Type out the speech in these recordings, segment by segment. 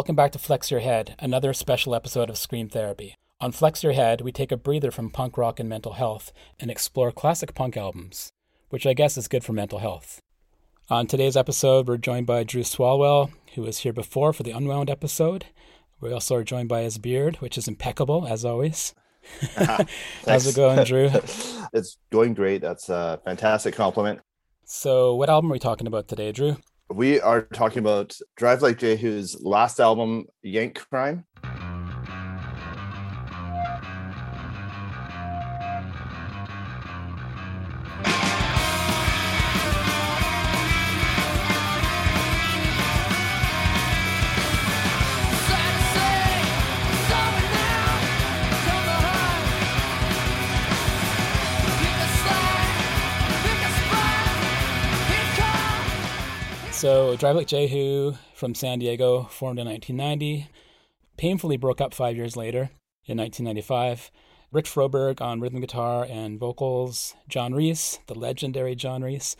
Welcome back to Flex Your Head, another special episode of Scream Therapy. On Flex Your Head, we take a breather from punk rock and mental health and explore classic punk albums, which I guess is good for mental health. On today's episode, we're joined by Drew Swalwell, who was here before for the Unwound episode. We also are joined by his beard, which is impeccable, as always. How's it going, Drew? it's going great. That's a fantastic compliment. So, what album are we talking about today, Drew? We are talking about Drive Like Jehu's last album, Yank Crime. So, Drive Like Jehu from San Diego, formed in 1990, painfully broke up five years later in 1995. Rick Froberg on rhythm guitar and vocals, John Reis, the legendary John Reis,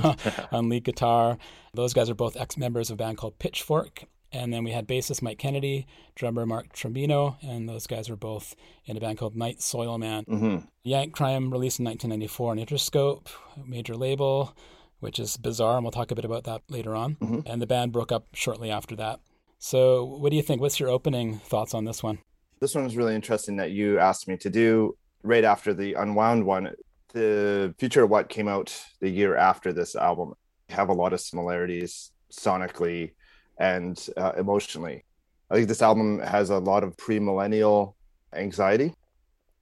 on lead guitar. Those guys are both ex members of a band called Pitchfork. And then we had bassist Mike Kennedy, drummer Mark Trombino, and those guys were both in a band called Night Soil Man. Mm-hmm. Yank Crime released in 1994 on Interscope, major label which is bizarre, and we'll talk a bit about that later on. Mm-hmm. And the band broke up shortly after that. So, what do you think? What's your opening thoughts on this one? This one was really interesting that you asked me to do right after the Unwound one. The Future of What came out the year after this album have a lot of similarities sonically and uh, emotionally. I think this album has a lot of pre-millennial anxiety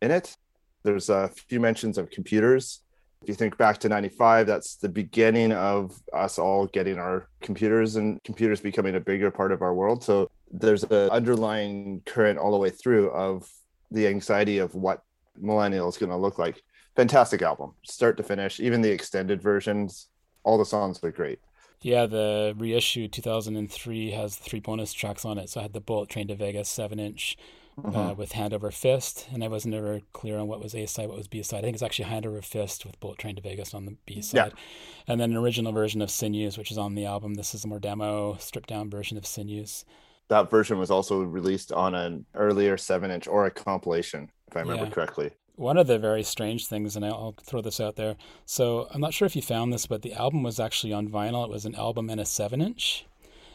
in it. There's a few mentions of computers if you think back to 95, that's the beginning of us all getting our computers and computers becoming a bigger part of our world. So there's an underlying current all the way through of the anxiety of what millennial is going to look like. Fantastic album, start to finish. Even the extended versions, all the songs are great. Yeah, the reissue 2003 has three bonus tracks on it. So I had the Bullet Train to Vegas 7 inch, uh, mm-hmm. with Hand Over Fist, and I wasn't ever clear on what was A side, what was B side. I think it's actually Hand Over Fist with Bullet Train to Vegas on the B side, yeah. and then an original version of Sinews, which is on the album. This is a more demo, stripped down version of Sinews. That version was also released on an earlier seven inch or a compilation, if I remember yeah. correctly. One of the very strange things, and I'll throw this out there. So I'm not sure if you found this, but the album was actually on vinyl. It was an album and a seven inch,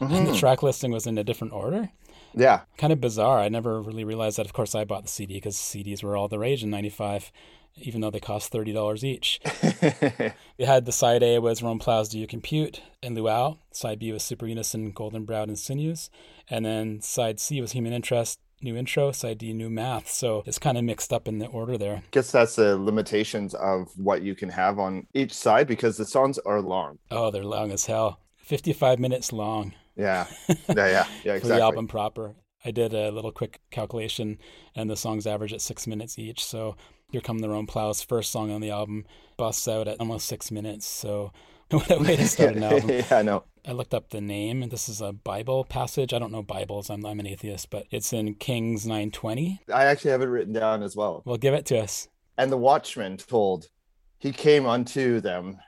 mm-hmm. and the mm-hmm. track listing was in a different order. Yeah. Kind of bizarre. I never really realized that. Of course, I bought the CD because CDs were all the rage in 95, even though they cost $30 each. we had the side A was Rome Plows Do You Compute and Luau. Side B was Super Unison, Golden Brown, and Sinews. And then side C was Human Interest, new intro, side D, new math. So it's kind of mixed up in the order there. Guess that's the limitations of what you can have on each side because the songs are long. Oh, they're long as hell. 55 minutes long. Yeah, yeah, yeah, yeah. Exactly. for the album proper. I did a little quick calculation, and the songs average at six minutes each. So here come the Rome Plows' first song on the album busts out at almost six minutes. So what a way to start an album. yeah, I know. I looked up the name, and this is a Bible passage. I don't know Bibles. I'm, I'm an atheist, but it's in Kings 9:20. I actually have it written down as well. Well, give it to us. And the watchman told, He came unto them,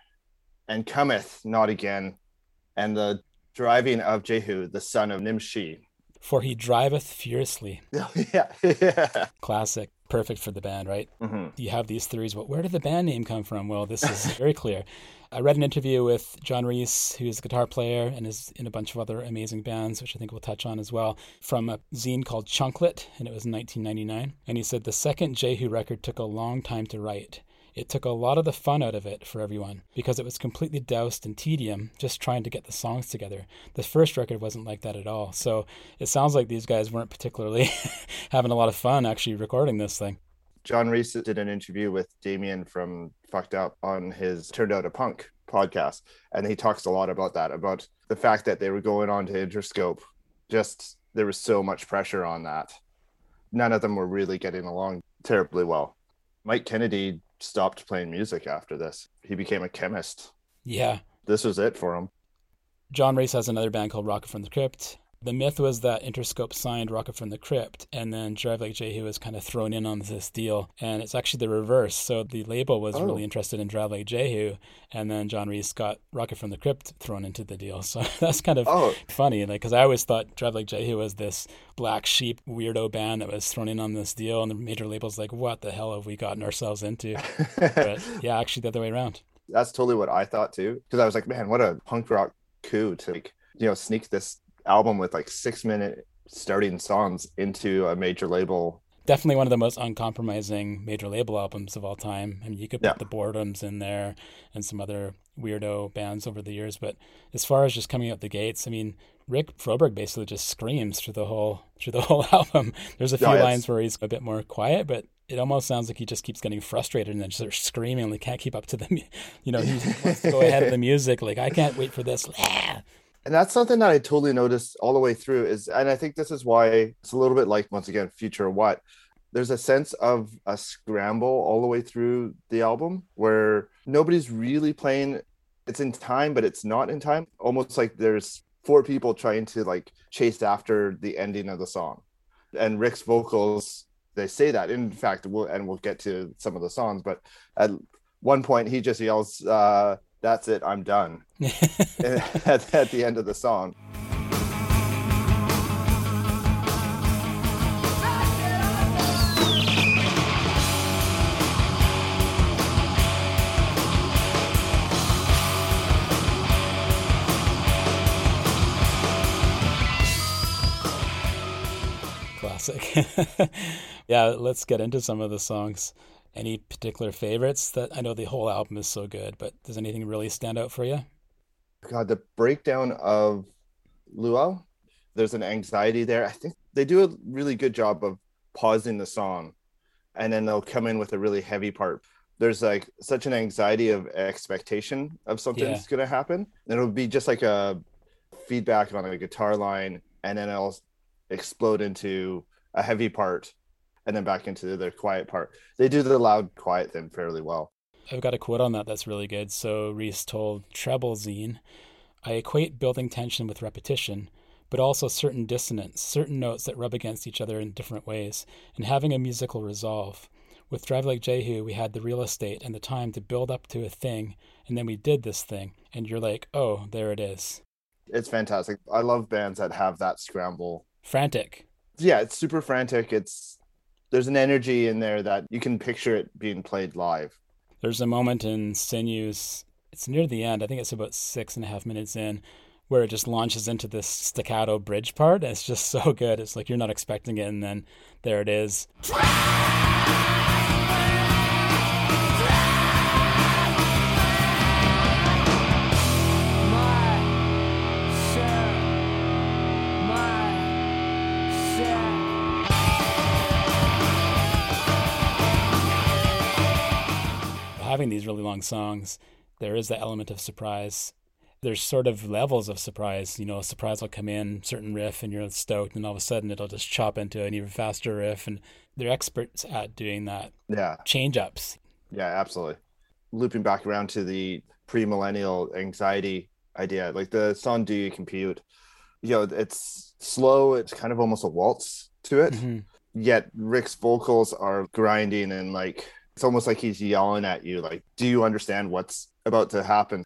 and cometh not again. And the driving of Jehu, the son of Nimshi. For he driveth furiously. yeah. yeah. Classic. Perfect for the band, right? Mm-hmm. You have these theories. Well, where did the band name come from? Well, this is very clear. I read an interview with John Reis, who's a guitar player and is in a bunch of other amazing bands, which I think we'll touch on as well, from a zine called Chunklet, and it was in 1999. And he said the second Jehu record took a long time to write. It took a lot of the fun out of it for everyone because it was completely doused in tedium just trying to get the songs together. The first record wasn't like that at all. So it sounds like these guys weren't particularly having a lot of fun actually recording this thing. John Reis did an interview with Damien from Fucked Up on his Turned Out a Punk podcast. And he talks a lot about that, about the fact that they were going on to Interscope. Just there was so much pressure on that. None of them were really getting along terribly well. Mike Kennedy stopped playing music after this. He became a chemist. Yeah. This was it for him. John Reis has another band called Rocket from the Crypt. The myth was that Interscope signed Rocket from the Crypt, and then Drive Like Jehu was kind of thrown in on this deal. And it's actually the reverse. So the label was Oh. really interested in Drive Like Jehu, and then John Reis got Rocket from the Crypt thrown into the deal. So that's kind of Oh, funny, like because I always thought Drive Like Jehu was this black sheep weirdo band that was thrown in on this deal, and the major label's like, "What the hell have we gotten ourselves into?" But yeah, actually the other way around. that's totally what I thought too. Because I was like, man, what a punk rock coup to like, you know, sneak this album with like six minute starting songs into a major label. Definitely one of the most uncompromising major label albums of all time. I mean, you could put Yeah. the Boredoms in there and some other weirdo bands over the years, but as far as just coming out the gates, I mean, Rick Froberg basically just screams through the whole through the whole album. There's a oh, few Yeah, lines where he's a bit more quiet, but it almost sounds like he just keeps getting frustrated and then just starts screaming. Like can't keep up to the, you know, he wants to go ahead of the music. Like I can't wait for this. And that's something that I totally noticed all the way through is and I think this is why it's a little bit like once again future what. There's a sense of a scramble all the way through the album where nobody's really playing. It's in time but it's not in time. Almost like there's four people trying to like chase after the ending of the song. And rick's vocals they say that. In fact we'll and we'll get to some of the songs but at one point he just yells uh that's it i'm done at, at the end of the song Classic. yeah, let's get into some of the songs. Any particular favorites? That I know the whole album is so good, but does anything really stand out for you? God, the breakdown of Luau, there's an anxiety there. I think they do a really good job of pausing the song and then they'll come in with a really heavy part. There's like such an anxiety of expectation of something's Yeah. going to happen. And it'll be just like a feedback on a guitar line and then it'll explode into a heavy part and then back into the quiet part. They do the loud quiet thing fairly well. I've got a quote on that that's really good. So Reis told Treble Zine, I equate building tension with repetition, but also certain dissonance, certain notes that rub against each other in different ways, and having a musical resolve. With Drive Like Jehu, we had the real estate and the time to build up to a thing, and then we did this thing, and you're like, oh, there it is. It's fantastic. I love bands that have that scramble Frantic. yeah, it's super frantic. It's there's an energy in there that you can picture it being played live. There's a moment in Sinews, it's near the end, I think it's about six and a half minutes in, where it just launches into this staccato bridge part. It's just so good. It's like you're not expecting it, and then there it is. Having these really long songs, there is that element of surprise. There's sort of levels of surprise. You know, a surprise will come in, certain riff, and you're stoked, and all of a sudden it'll just chop into an even faster riff. And they're experts at doing that. Yeah, Change ups. yeah, absolutely. Looping back around to the pre-millennial anxiety idea, like the song "Do You Compute," you know, it's slow. It's kind of almost a waltz to it. Mhm. Yet Rick's vocals are grinding and like it's almost like he's yelling at you. Like, do you understand what's about to happen?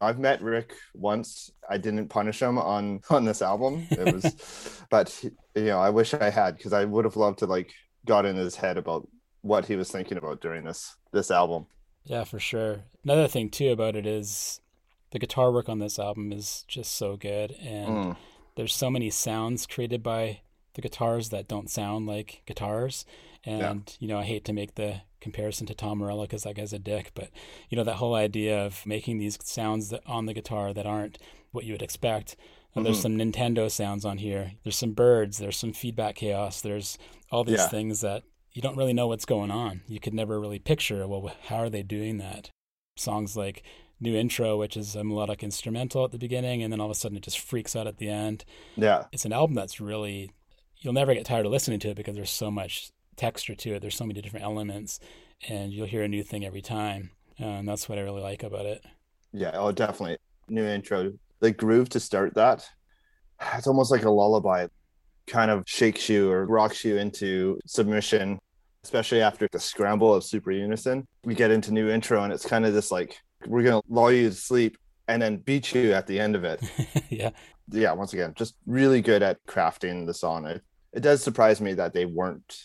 I've met Rick once. I didn't punish him on on this album. It was, but you know, I wish I had because I would have loved to like got in his head about what he was thinking about during this this album. Yeah, for sure. Another thing too about it is the guitar work on this album is just so good, and Mm. there's so many sounds created by the guitars that don't sound like guitars. And you know, I hate to make the comparison to Tom Morello because that guy's a dick, but you know that whole idea of making these sounds on the guitar that aren't what you would expect. And there's Mhm. some Nintendo sounds on here. There's some birds. There's some feedback chaos. There's all these Yeah. things that you don't really know what's going on. You could never really picture. Well, how are they doing that? Songs like New Intro, which is a melodic instrumental at the beginning, and then all of a sudden it just freaks out at the end Yeah, it's an album that's really you'll never get tired of listening to it because there's so much texture to it there's so many different elements and you'll hear a new thing every time uh, and that's what i really like about it yeah, oh, definitely. New intro, the groove to start that. it's almost like a lullaby, kind of shakes you or rocks you into submission, especially after the scramble of Super Unison. We get into new intro and it's kind of this like, we're going to lull you to sleep and then beat you at the end of it. yeah. Yeah, once again, just really good at crafting the song. It, it does surprise me that they weren't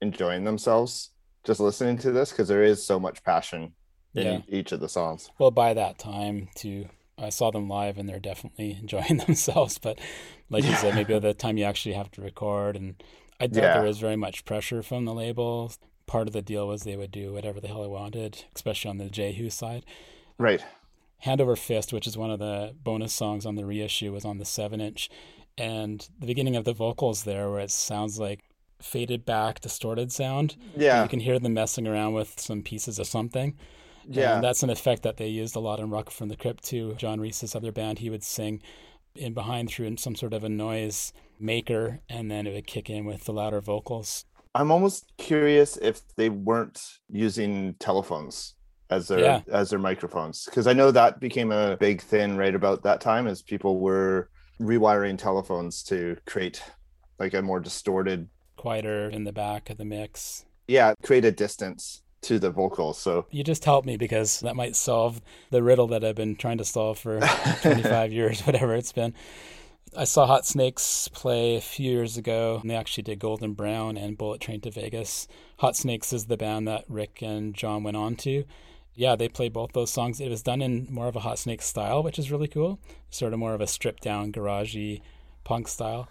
enjoying themselves just listening to this because there is so much passion in Yeah. each of the songs. Well, by that time, too, I saw them live and they're definitely enjoying themselves. But like you said, maybe by the time you actually have to record, and I doubt Yeah. there was very much pressure from the label. Part of the deal was they would do whatever the hell they wanted, especially on the Jehu side. Right. Hand Over Fist, which is one of the bonus songs on the reissue, was on the seven inch. And the beginning of the vocals there, where it sounds like faded back, distorted sound. Yeah. You can hear them messing around with some pieces of something. Yeah. And that's an effect that they used a lot in Rocket from the Crypt too. John Reis's other band, he would sing in behind through some sort of a noise maker, and then it would kick in with the louder vocals. I'm almost curious if they weren't using telephones as their Yeah. as their microphones because I know that became a big thing right about that time as people were rewiring telephones to create like a more distorted Quieter in the back of the mix. yeah create a distance to the vocals so You just helped me because that might solve the riddle that I've been trying to solve for 25 years, whatever it's been. I saw Hot Snakes play a few years ago, and they actually did Golden Brown and Bullet Train to Vegas. Hot Snakes is the band that Rick and John went on to. Yeah, they played both those songs. It was done in more of a Hot Snakes style, which is really cool. Sort of more of a stripped down, garagey punk style.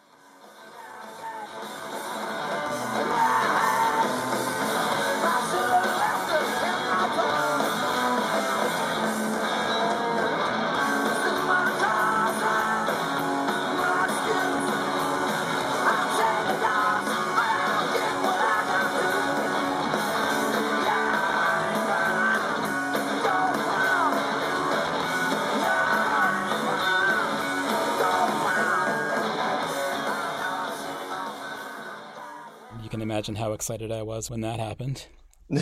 Imagine how excited I was when that happened.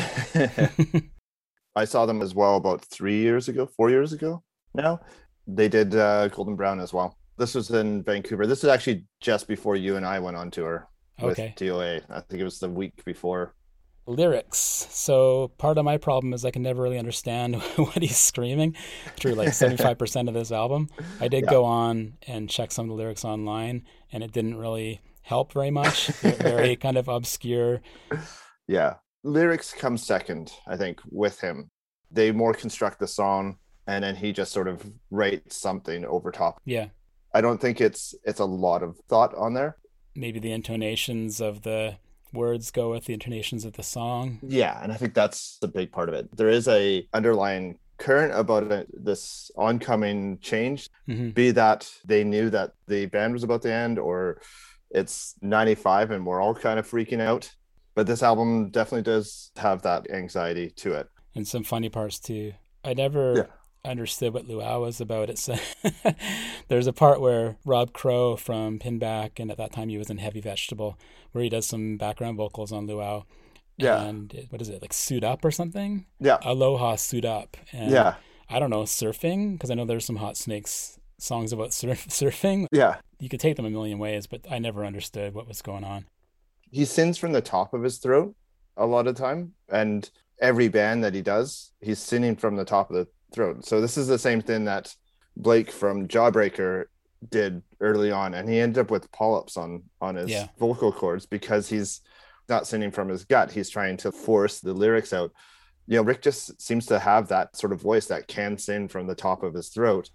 I saw them as well about three years ago, four years ago now. They did uh, Golden Brown as well. This was in Vancouver. This is actually just before you and I went on tour with Okay. DOA. I think it was the week before. lyrics. So part of my problem is I can never really understand what he's screaming through like 75% of this album. I did Yeah. go on and check some of the lyrics online and it didn't really help very much. Very kind of obscure. Yeah. Lyrics come second, I think, with him. They more construct the song and then he just sort of writes something over top. Yeah. I don't think it's it's a lot of thought on there. Maybe the intonations of the words go with the intonations of the song. Yeah, and I think that's the big part of it. There is a underlying current about it, this oncoming change, hmm be that they knew that the band was about to end or it's 95 and we're all kind of freaking out. But this album definitely does have that anxiety to it. And some funny parts too. I never Yeah. understood what Luau was about. It's there's a part where Rob Crow from Pinback, and at that time he was in Heavy Vegetable, where he does some background vocals on Luau. Yeah. And it- what is it like suit up or something? Yeah. Aloha suit up. And Yeah. I don't know surfing because I know there's some Hot Snakes songs about surf- surfing. Yeah. You could take them a million ways, but I never understood what was going on. He sings from the top of his throat a lot of time. And every band that he does, he's singing from the top of the throat. So this is the same thing that Blake from Jawbreaker did early on. And he ended up with polyps on on his Yeah. vocal cords because he's not singing from his gut. He's trying to force the lyrics out. You know, Rick just seems to have that sort of voice that can sing from the top of his throat,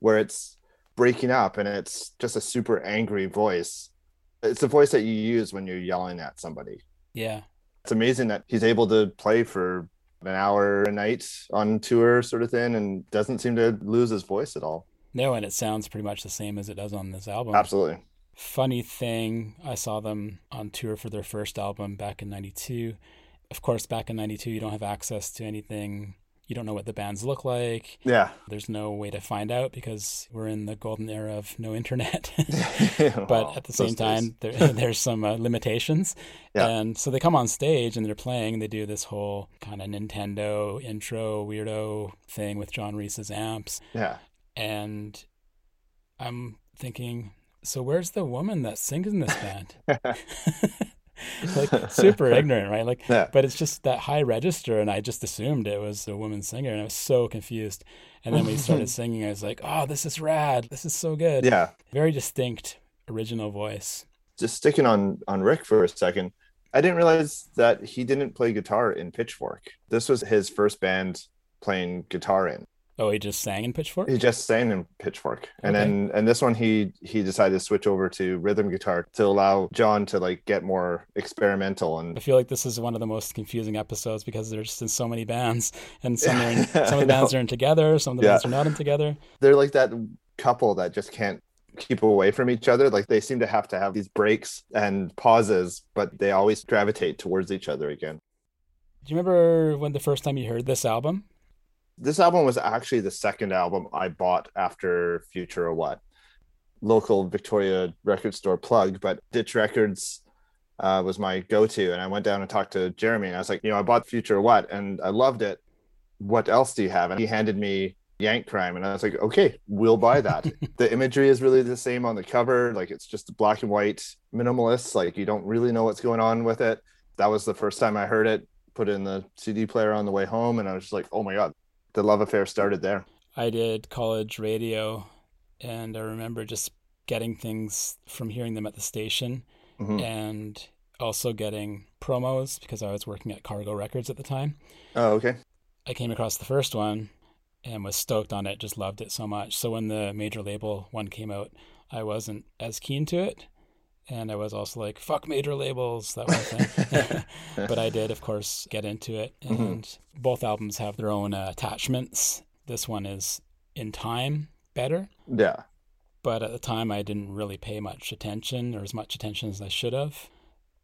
where it's breaking up and it's just a super angry voice. It's a voice that you use when you're yelling at somebody. Yeah. It's amazing that he's able to play for an hour a night on tour, sort of thing, and doesn't seem to lose his voice at all. No, and it sounds pretty much the same as it does on this album. Absolutely. funny thing, I saw them on tour for their first album back in 92. Of course, back in 92, you don't have access to anything. You don't know what the bands look like. Yeah. There's no way to find out because we're in the golden era of no internet. but Well, at the same time, there, there's some uh, limitations. Yeah. And so they come on stage and they're playing. They do this whole kind of Nintendo intro weirdo thing with John Reis's amps Yeah. and I'm thinking, so where's the woman that sings in this band? like super ignorant, right? Like, Yeah. but it's just that high register, and I just assumed it was a woman singer, and I was so confused. And then we started singing, I was like, "Oh, this is rad! This is so good!" Yeah. very distinct original voice. Just sticking on on Rick for a second. I didn't realize that he didn't play guitar in Pitchfork. This was his first band playing guitar in. Oh, he just sang in Pitchfork. He just sang in Pitchfork, and Okay. then and this one he he decided to switch over to rhythm guitar to allow John to like get more experimental And I feel like this is one of the most confusing episodes because they're just in so many bands, and some are in, some of the bands are in together, some of the Yeah. bands are not in together. they're like that couple that just can't keep away from each other. Like they seem to have to have these breaks and pauses, but they always gravitate towards each other again. Do you remember when the first time you heard this album? This album was actually the second album I bought after Future of What. Local Victoria record store plug, but Ditch Records uh, was my go-to. And I went down and talked to Jeremy, and I was like, you know, I bought Future of What, and I loved it. What else do you have? And he handed me Yank Crime, and I was like, okay, we'll buy that. the imagery is really the same on the cover, like it's just black and white, minimalist. Like you don't really know what's going on with it. That was the first time I heard it. Put in the CD player on the way home, and I was just like, oh my god, the love affair started there. I did college radio, and I remember just getting things from hearing them at the station, Mhm. and also getting promos because I was working at Cargo Records at the time. Oh, okay. I came across the first one and was stoked on it, just loved it so much. So when the major label one came out, I wasn't as keen to it. And I was also like, fuck major labels, that one thing. but I did, of course, get into it. And both albums have their own uh, attachments. This one is in time better. Yeah. But at the time, I didn't really pay much attention or as much attention as I should have.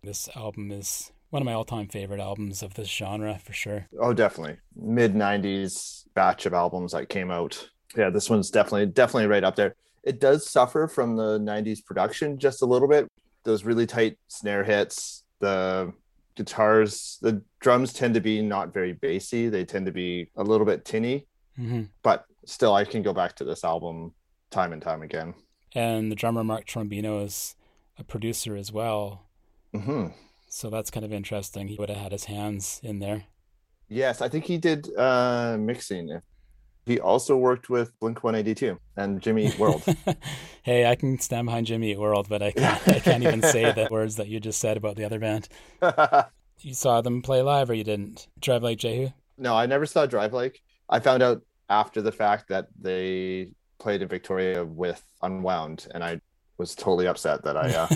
This album is one of my all time favorite albums of this genre for sure. Oh, definitely. Mid '90s batch of albums that came out. Yeah, this one's definitely definitely right up there. It does suffer from the '90s production just a little bit. Those really tight snare hits. The guitars, the drums tend to be not very bassy. They tend to be a little bit tinny. hmm But still, I can go back to this album time and time again. And the drummer Mark Trombino is a producer as well. hmm So that's kind of interesting. He would have had his hands in there. Yes, I think he did uh, mixing. He also worked with Blink 182 and Jimmy Eat World. hey, I can stand behind Jimmy Eat World, but I can't, I can't even say the words that you just said about the other band. You saw them play live or you didn't? Drive Like Jehu? no, I never saw Drive Like. I found out after the fact that they played in Victoria with Unwound, and I was totally upset that I uh,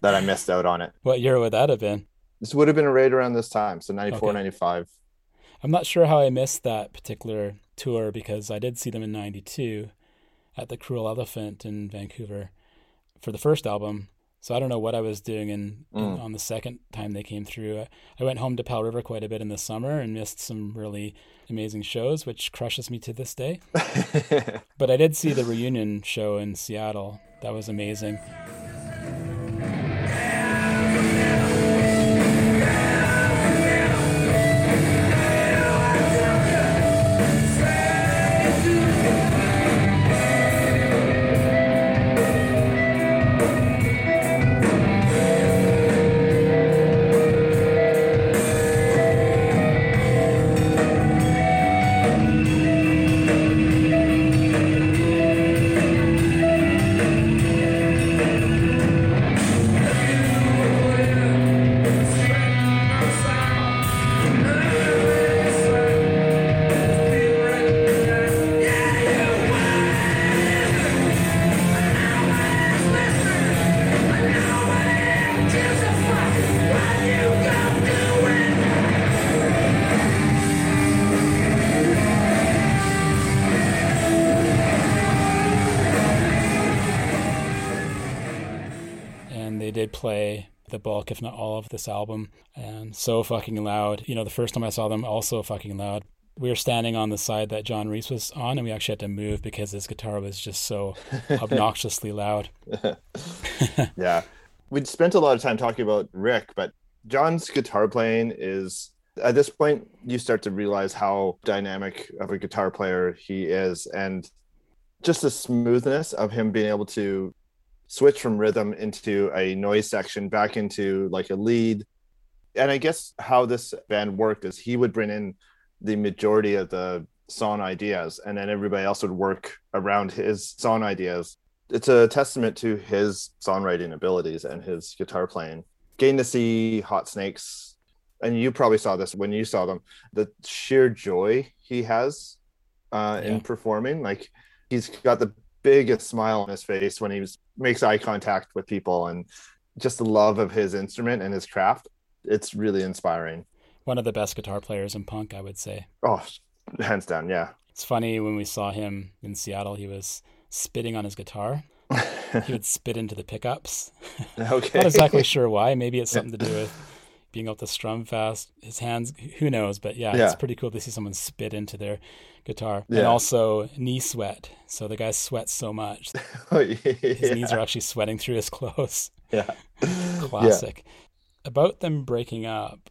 that I missed out on it. what year would that have been? This would have been right around this time, so 94, Okay. 95. I'm not sure how I missed that particular tour because I did see them in 92 at the Cruel Elephant in Vancouver for the first album. So I don't know what I was doing in, in- Mm. on the second time they came through. I, I went home to Powell River quite a bit in the summer and missed some really amazing shows, which crushes me to this day. But I did see the reunion show in Seattle. That was amazing. Play the bulk, if not all, of this album, and so fucking loud. You know, the first time I saw them, also fucking loud. We were standing on the side that John Reis was on, and we actually had to move because his guitar was just so obnoxiously loud. yeah. We'd spent a lot of time talking about Rick, but John's guitar playing is at this point you start to realize how dynamic of a guitar player he is and just the smoothness of him being able to switch from rhythm into a noise section back into like a lead. And I guess how this band worked is he would bring in the majority of the song ideas and then everybody else would work around his song ideas. It's a testament to his songwriting abilities and his guitar playing. Getting to see Hot Snakes, and you probably saw this when you saw them, the sheer joy he has uh, yeah. in performing. Like he's got the biggest smile on his face when he makes eye contact with people and just the love of his instrument and his craft. It's really inspiring. One of the best guitar players in punk, I would say. Oh, hands down, yeah. It's funny when we saw him in Seattle, he was spitting on his guitar. he would spit into the pickups. Okay. Not exactly sure why. Maybe it's something to do with being able to strum fast. His hands, who knows? But yeah, yeah. it's pretty cool to see someone spit into their guitar. Yeah. And also knee sweat. So the guy sweats so much. oh, yeah. His knees are actually sweating through his clothes. Yeah. Classic. About them breaking up.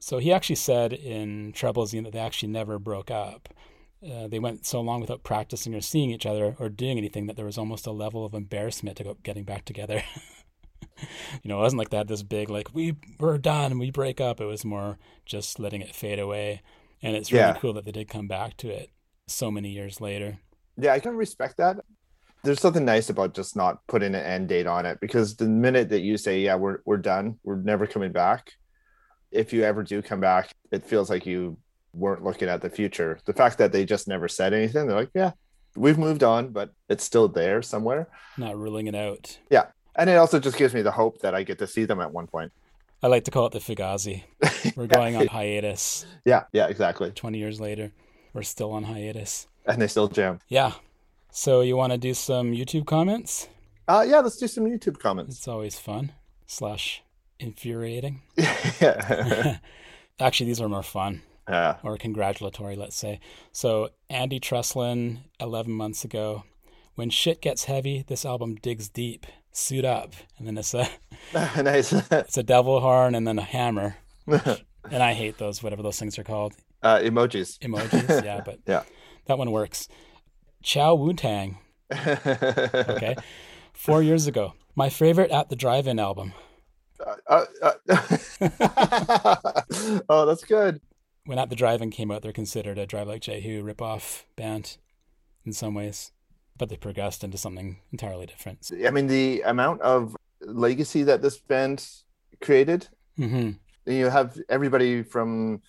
So he actually said in Treblezine that they actually never broke up. Uh, they went so long without practicing or seeing each other or doing anything that there was almost a level of embarrassment about getting back together. you know, it wasn't like had this big like we were done, we break up. It was more just letting it fade away. And it's really yeah. cool that they did come back to it so many years later. Yeah, I can respect that. There's something nice about just not putting an end date on it because the minute that you say, "Yeah, we're we're done, we're never coming back," if you ever do come back, it feels like you weren't looking at the future. The fact that they just never said anything, they're like, "Yeah, we've moved on, but it's still there somewhere." Not ruling it out. Yeah, and it also just gives me the hope that I get to see them at one point. I like to call it the Fugazi. We're going on hiatus. Yeah, yeah, exactly. 20 years later, we're still on hiatus. And they still jam. Yeah. So you want to do some YouTube comments? Uh yeah, let's do some YouTube comments. It's always fun slash infuriating. yeah. Actually, these are more fun. Yeah. Or congratulatory, let's say. So Andy Treslin, 11 months ago, when shit gets heavy, this album digs deep suit up, and then it's a nice. it's a devil horn and then a hammer. and I hate those, whatever those things are called. Uh, emojis. Emojis, yeah, but yeah, that one works. Chow Wu Tang. okay, four years ago, my favorite at the Drive-In album. Uh, uh, uh oh, that's good. When At the Drive-In came out, they're considered a Drive Like Jehu ripoff band in some ways but they progressed into something entirely different. I mean, the amount of legacy that this band created. Mm-hmm. You have everybody from,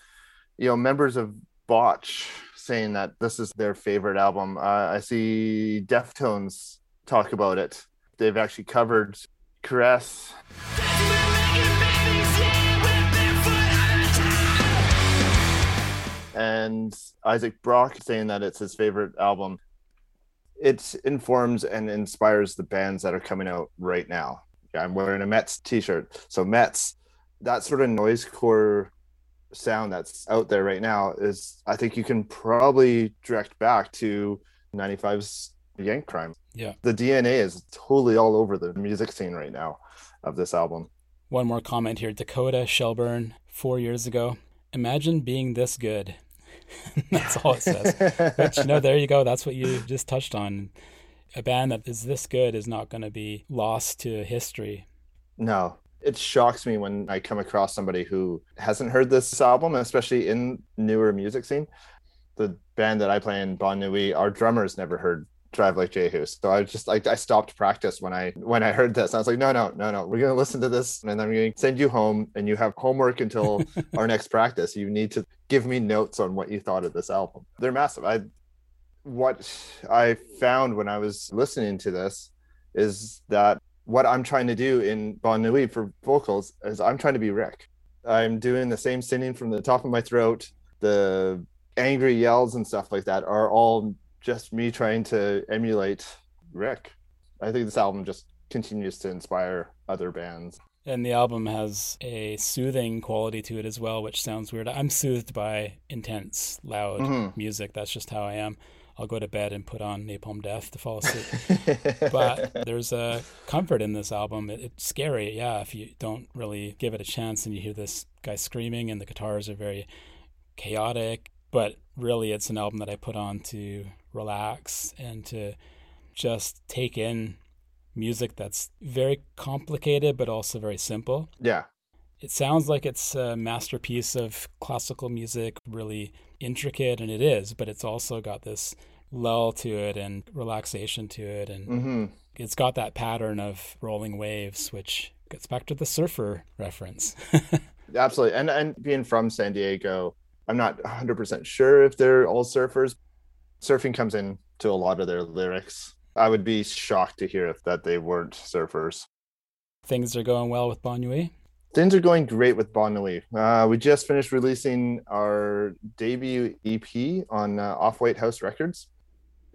you know, members of Botch saying that this is their favorite album. Uh, I see Deftones talk about it. They've actually covered Caress. And Isaac Brock saying that it's his favorite album it informs and inspires the bands that are coming out right now. I'm wearing a Metz t-shirt. So Metz, that sort of noisecore sound that's out there right now is I think you can probably direct back to 95's Yank Crime. Yeah. The DNA is totally all over the music scene right now of this album. One more comment here. Dakota Shelburne, four years ago. Imagine being this good. That's all it says. but you know, there you go. That's what you just touched on. A band that is this good is not going to be lost to history. No, it shocks me when I come across somebody who hasn't heard this album, especially in newer music scene. The band that I play in Bon Nuit, our drummers never heard drive like Jehu. So I just like I stopped practice when I when I heard this. I was like, no, no, no, no. We're gonna listen to this and I'm gonna send you home and you have homework until our next practice. You need to give me notes on what you thought of this album. They're massive. I what I found when I was listening to this is that what I'm trying to do in Bon for vocals is I'm trying to be Rick. I'm doing the same singing from the top of my throat. The angry yells and stuff like that are all just me trying to emulate Rick. I think this album just continues to inspire other bands. And the album has a soothing quality to it as well, which sounds weird. I'm soothed by intense, loud mm-hmm. music. That's just how I am. I'll go to bed and put on Napalm Death to fall asleep. but there's a comfort in this album. It, it's scary, yeah, if you don't really give it a chance and you hear this guy screaming and the guitars are very chaotic. But really, it's an album that I put on to relax and to just take in music that's very complicated but also very simple. Yeah. It sounds like it's a masterpiece of classical music, really intricate, and it is, but it's also got this lull to it and relaxation to it. And hmm it's got that pattern of rolling waves, which gets back to the surfer reference. Absolutely. And and being from San Diego, I'm not 100% sure if they're all surfers. Surfing comes in to a lot of their lyrics. I would be shocked to hear if that they weren't surfers. Things are going well with Bon Nuit. Things are going great with Bon Nuit. Uh, we just finished releasing our debut EP on uh, Off White House Records.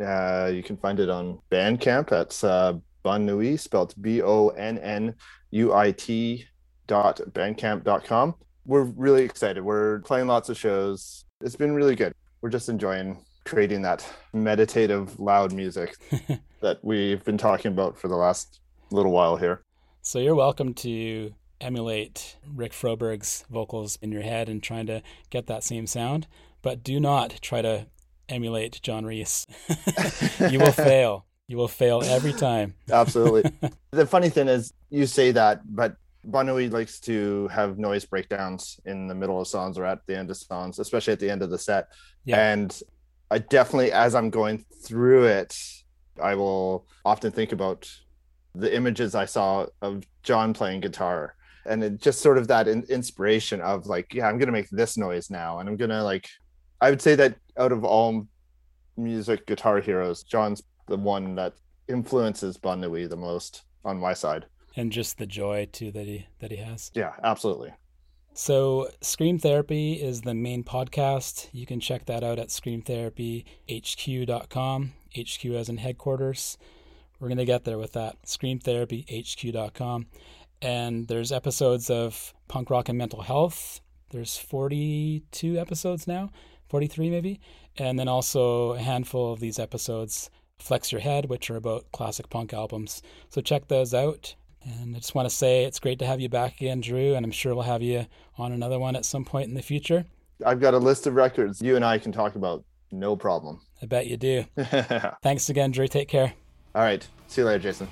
Uh, you can find it on Bandcamp. That's uh, Bon Nuit, spelled B O N N U I T dot bandcamp.com. We're really excited. We're playing lots of shows. It's been really good. We're just enjoying creating that meditative, loud music that we've been talking about for the last little while here. So you're welcome to emulate Rick Froberg's vocals in your head and trying to get that same sound, but do not try to emulate John Reis. you will fail. You will fail every time. Absolutely. the funny thing is, you say that, but Bon likes to have noise breakdowns in the middle of songs or at the end of songs, especially at the end of the set. Yeah. And I definitely, as I'm going through it, I will often think about the images I saw of John playing guitar. And it just sort of that in- inspiration of like, yeah, I'm going to make this noise now. And I'm going to like, I would say that out of all music guitar heroes, John's the one that influences Bon Nuit the most on my side. And just the joy too that he that he has. Yeah, absolutely. So, Scream Therapy is the main podcast. You can check that out at screamtherapyhq.com, HQ as in headquarters. We're going to get there with that. Screamtherapyhq.com. And there's episodes of punk rock and mental health. There's 42 episodes now, 43 maybe. And then also a handful of these episodes, Flex Your Head, which are about classic punk albums. So check those out. And I just want to say it's great to have you back again, Drew, and I'm sure we'll have you on another one at some point in the future. I've got a list of records you and I can talk about, no problem. I bet you do. Thanks again, Drew. Take care. All right. See you later, Jason.